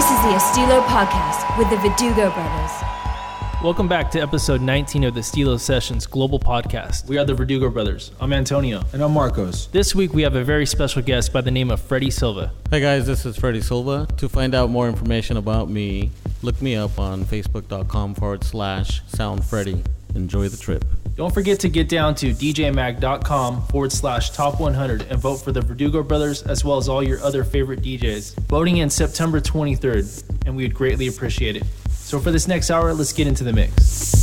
This is the Estilo Podcast with the Verdugo brothers. Welcome back to episode 19 of the Stilo Sessions Global Podcast. We are the Verdugo brothers. I'm Antonio. And I'm Marcos. This week we have a very special guest by the name of Freddie Silva. Hey guys, this is Freddie Silva. To find out more information about me, look me up on facebook.com forward slash soundfreddy. Enjoy the trip. Don't forget to get down to djmag.com forward slash top 100 and vote for the Verdugo brothers as well as all your other favorite DJs. Voting ends September 23rd, and we would greatly appreciate it. So for this next hour, let's get into the mix.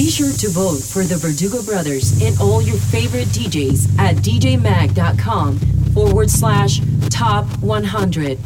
Be sure to vote for the Verdugo brothers and all your favorite DJs at djmag.com forward slash top 100.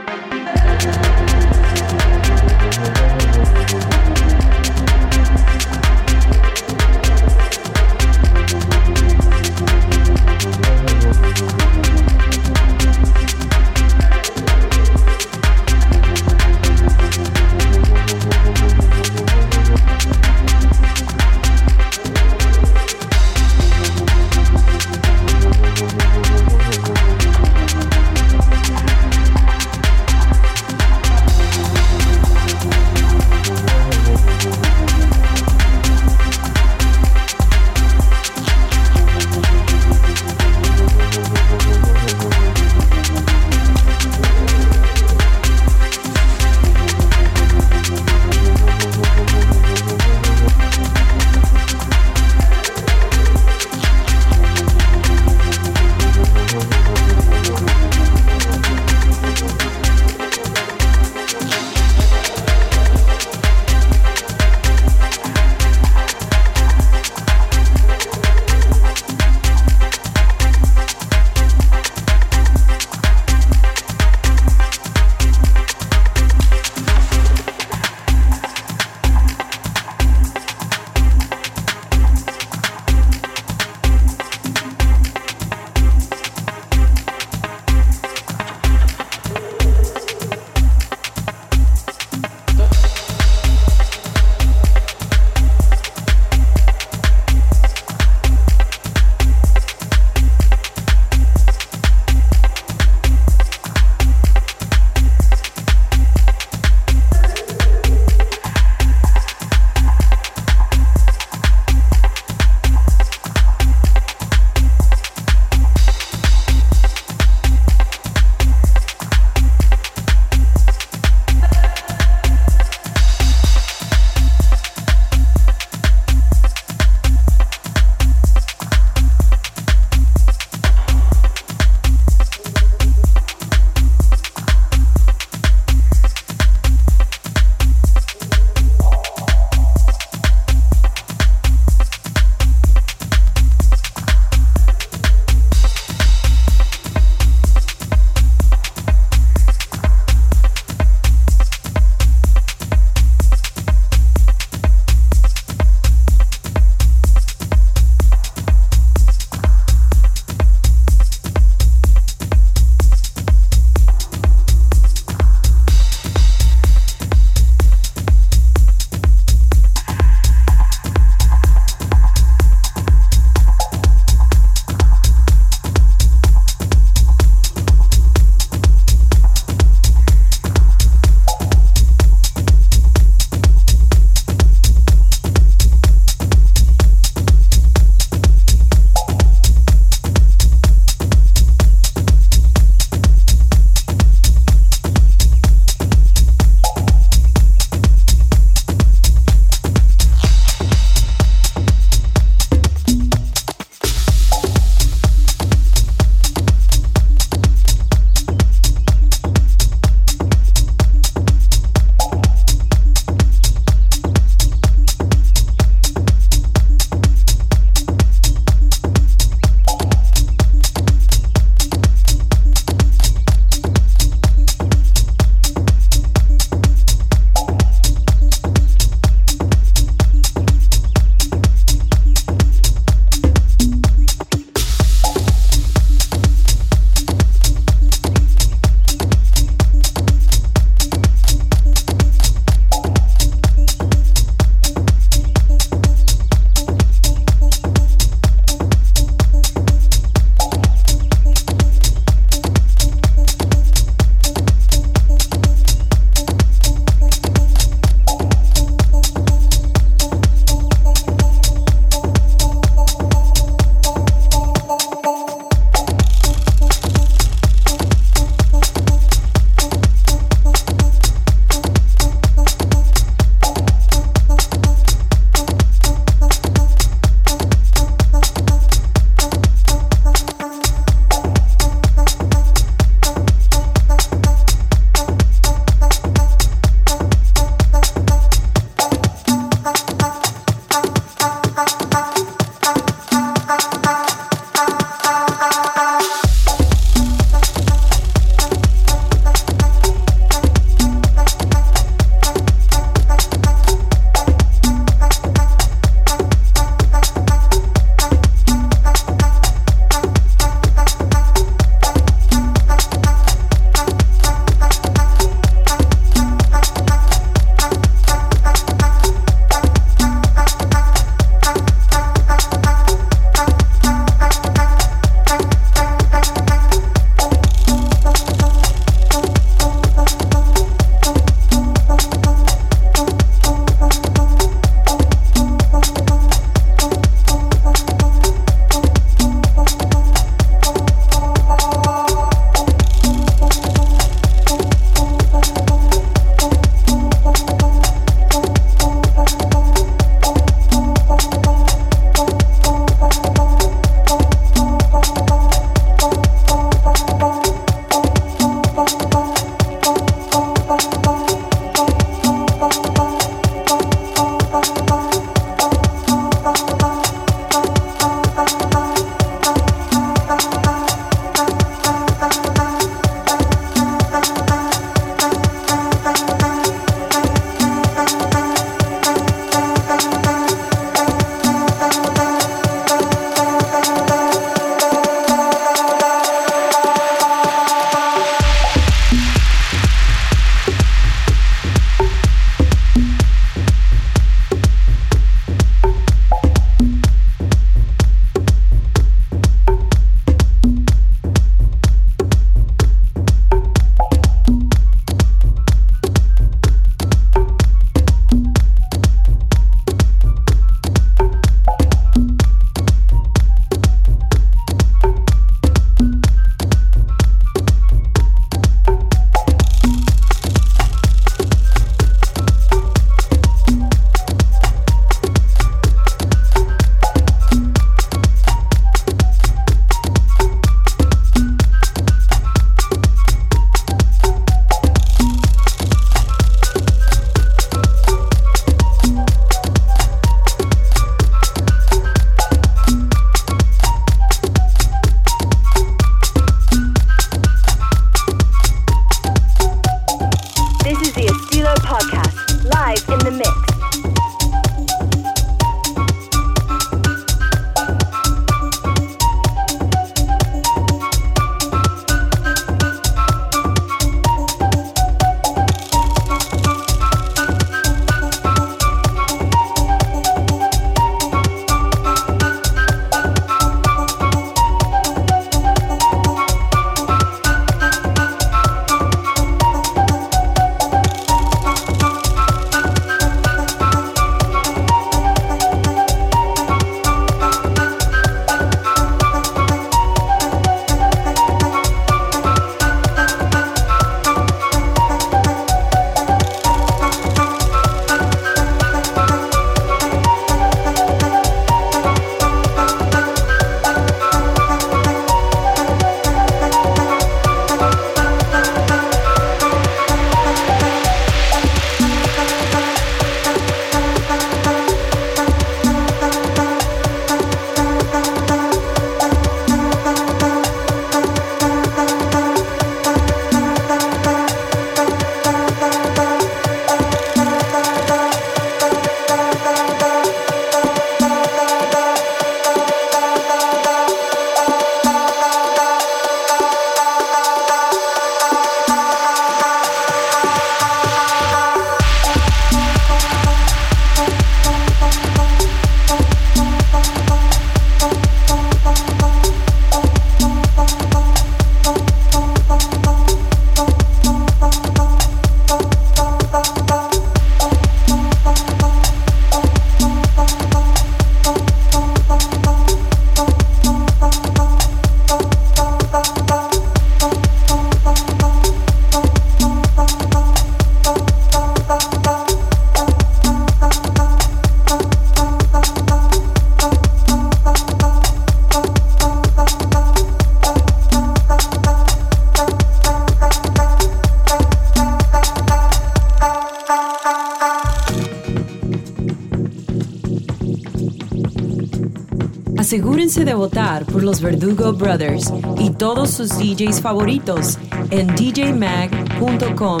De votar por los Verdugo Brothers y todos sus DJs favoritos en djmag.com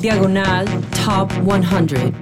diagonal top 100.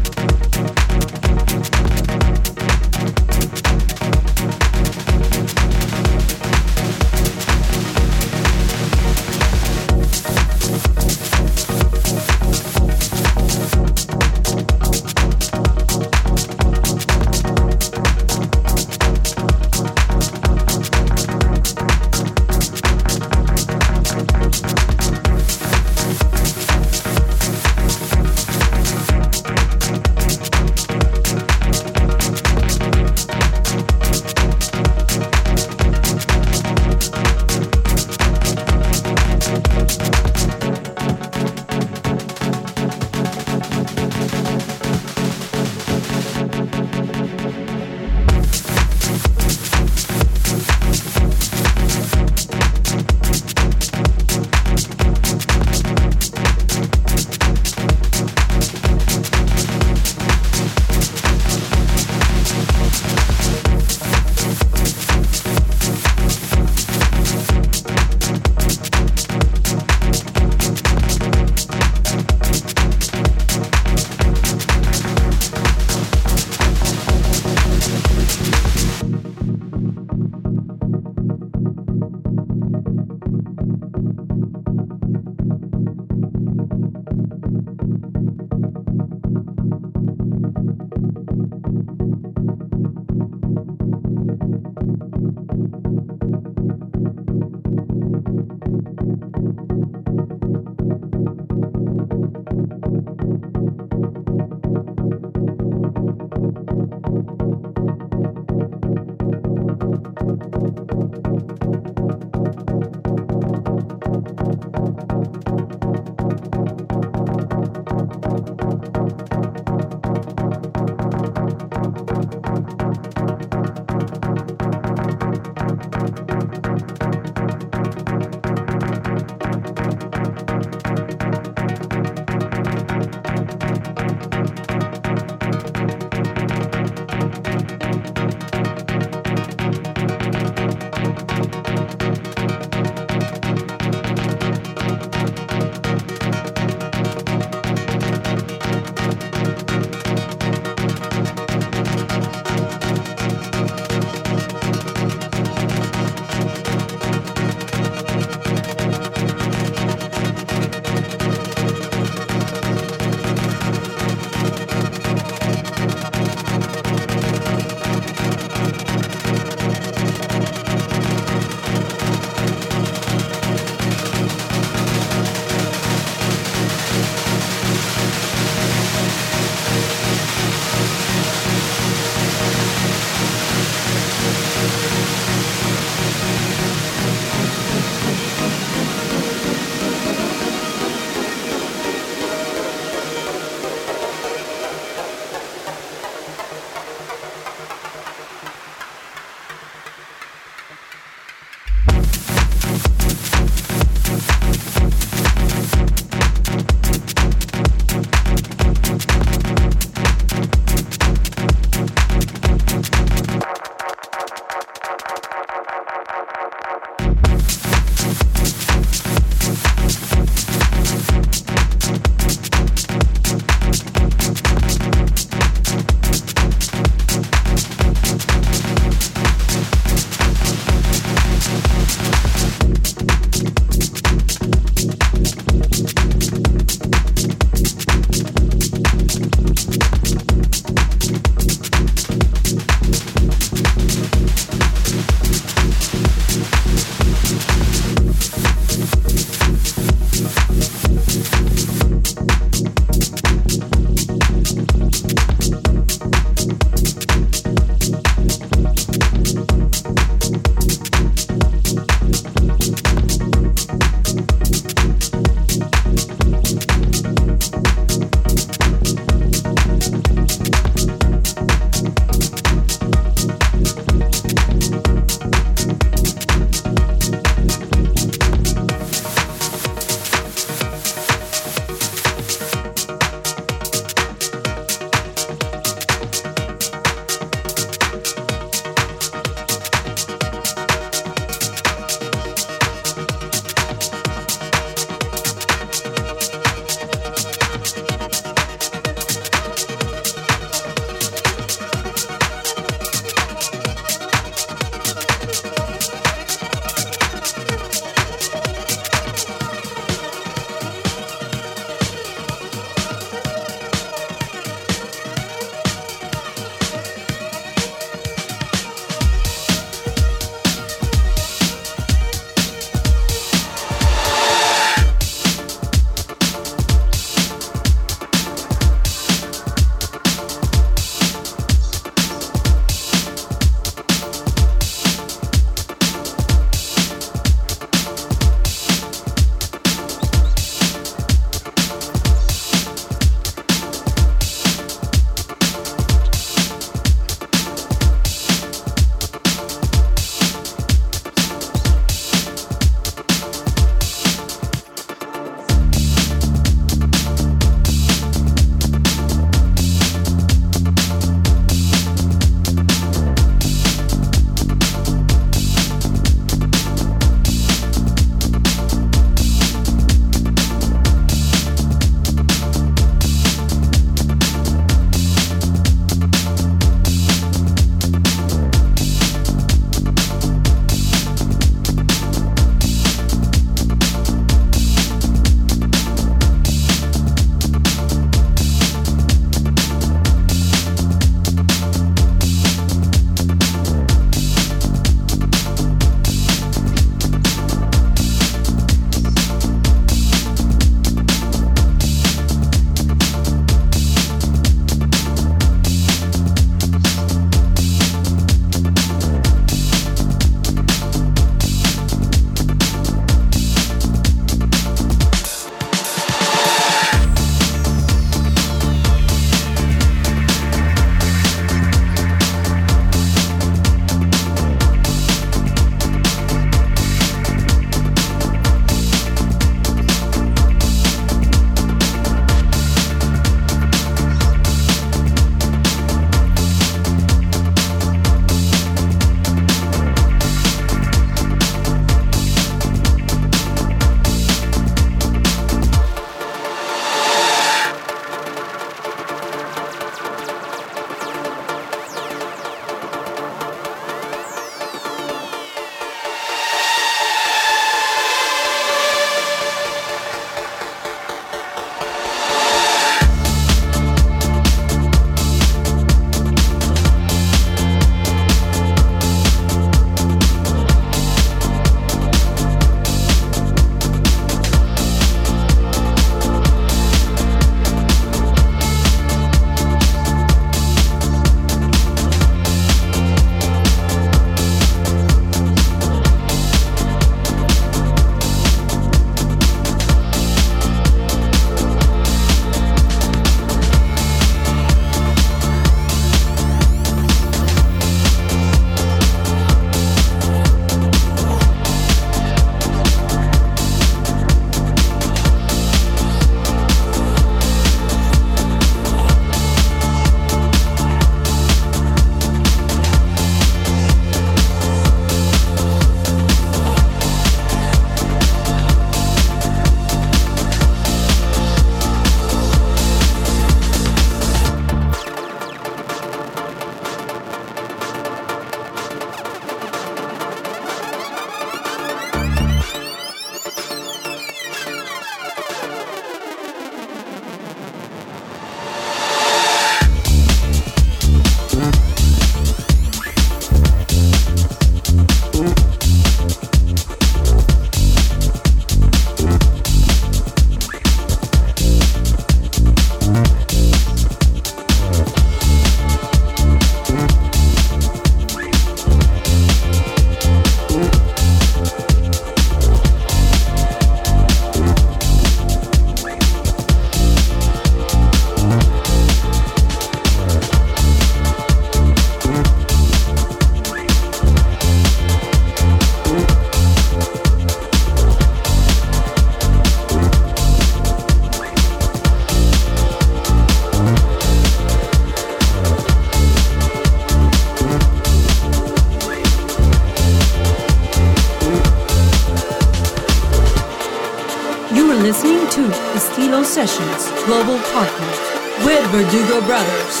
Verdugo Brothers.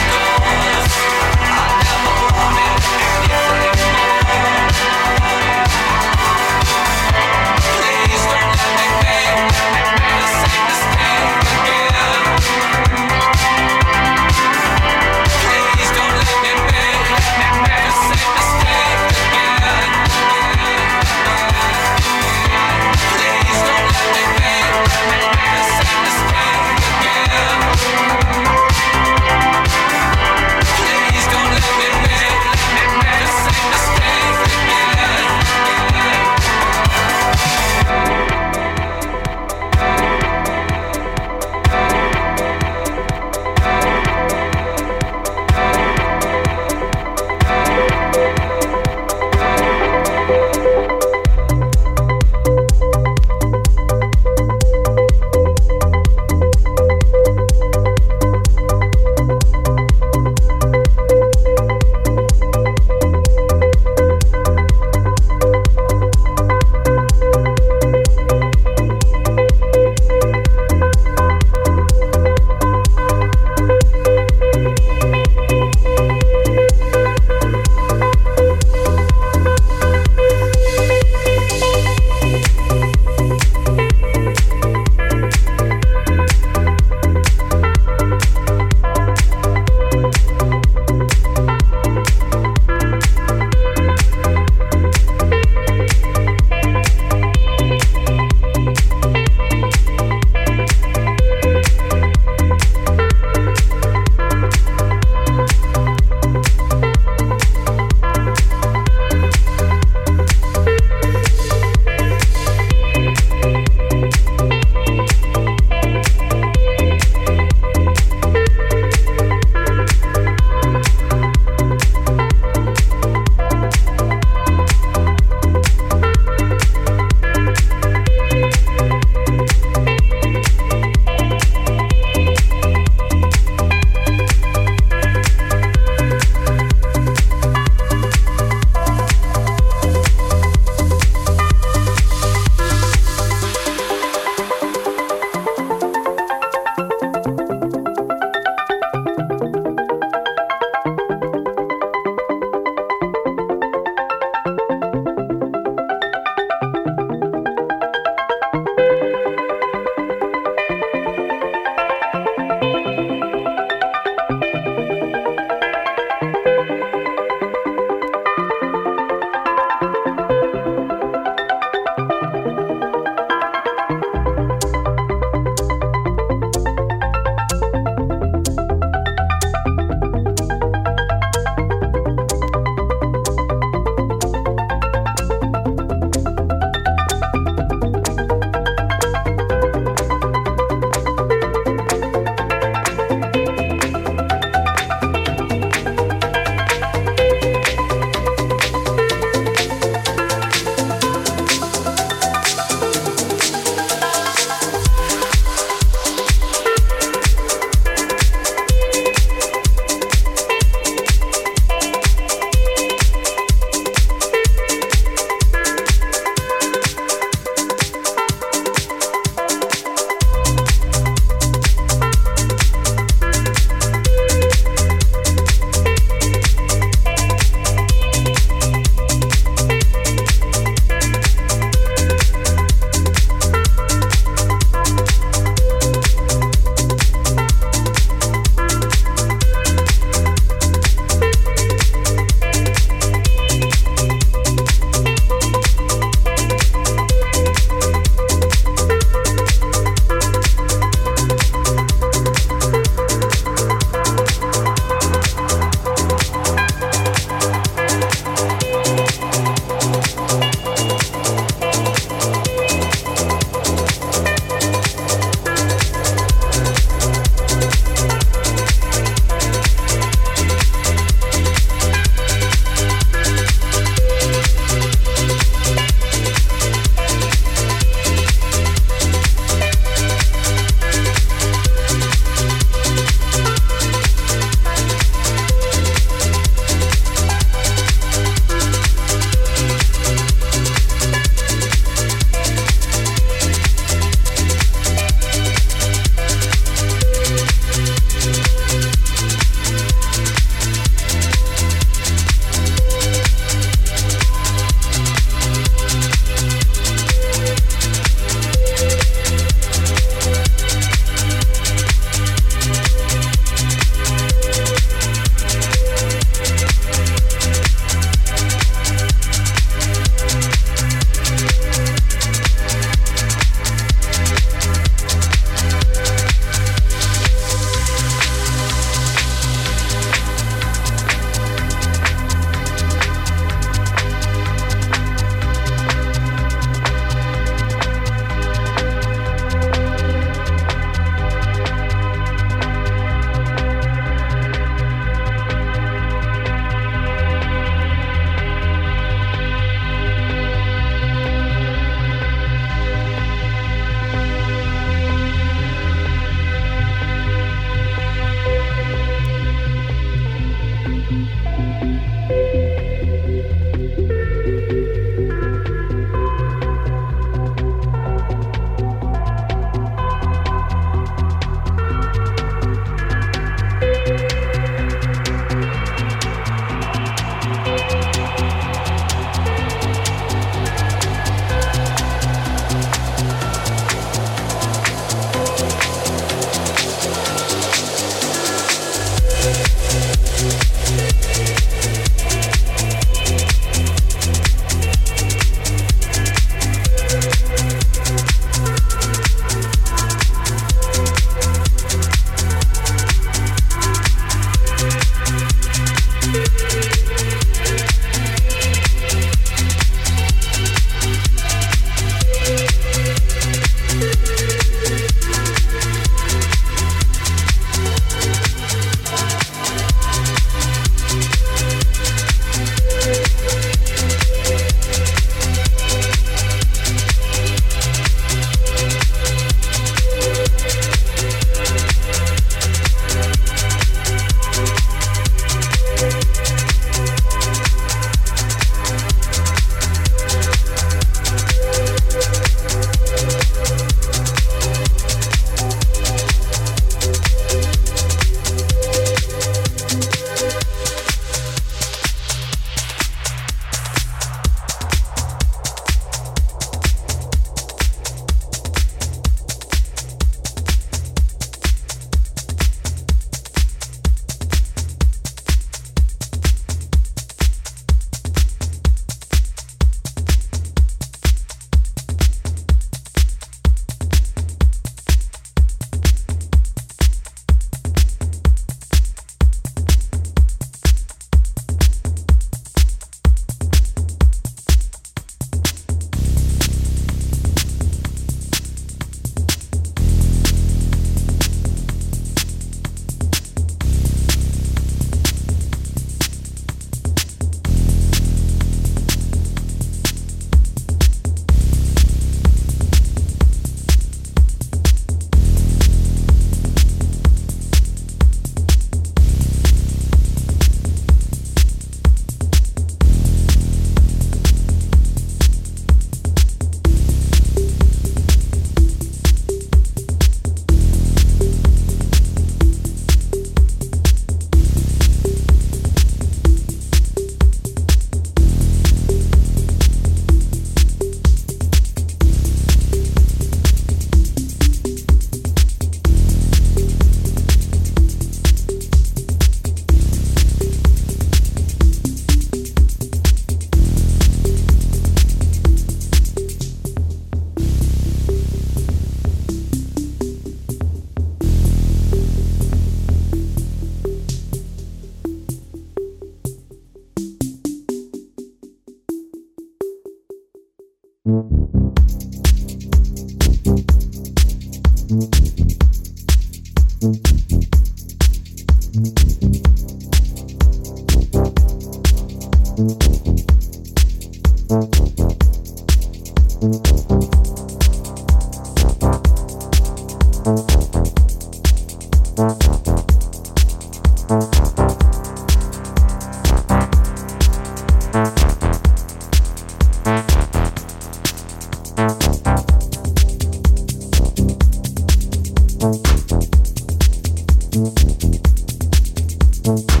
Thank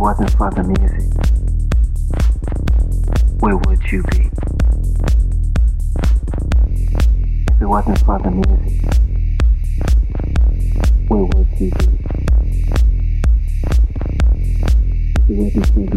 wasn't for the music, where would you be? If it wasn't for the music, where would you be? If it wasn't for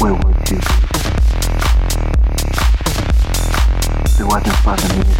Where would you be? It wasn't for the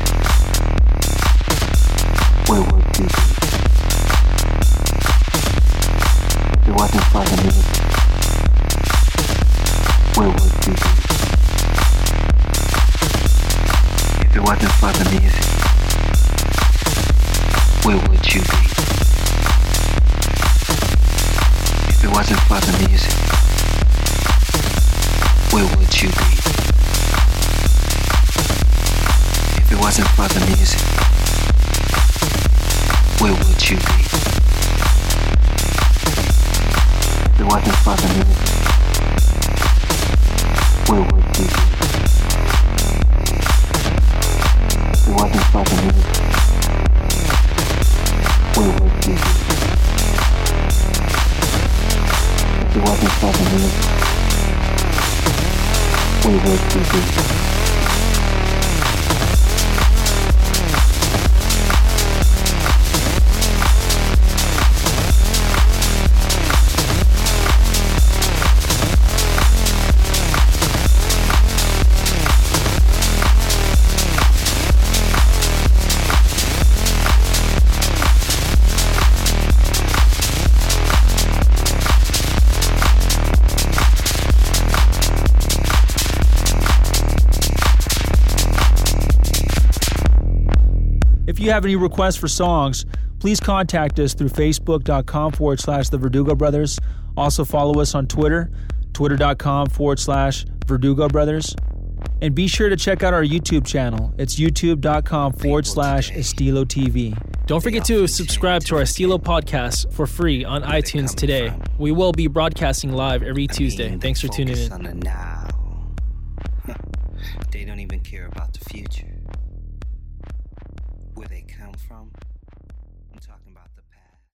you have any requests for songs, please contact us through facebook.com forward slash the Verdugo Brothers. Also follow us on Twitter, twitter.com forward slash Verdugo Brothers. And be sure to check out our YouTube channel. It's youtube.com forward slash Estilo TV. Don't forget to subscribe to our Estilo podcast for free on iTunes today. We will be broadcasting live every Tuesday. Thanks for tuning in.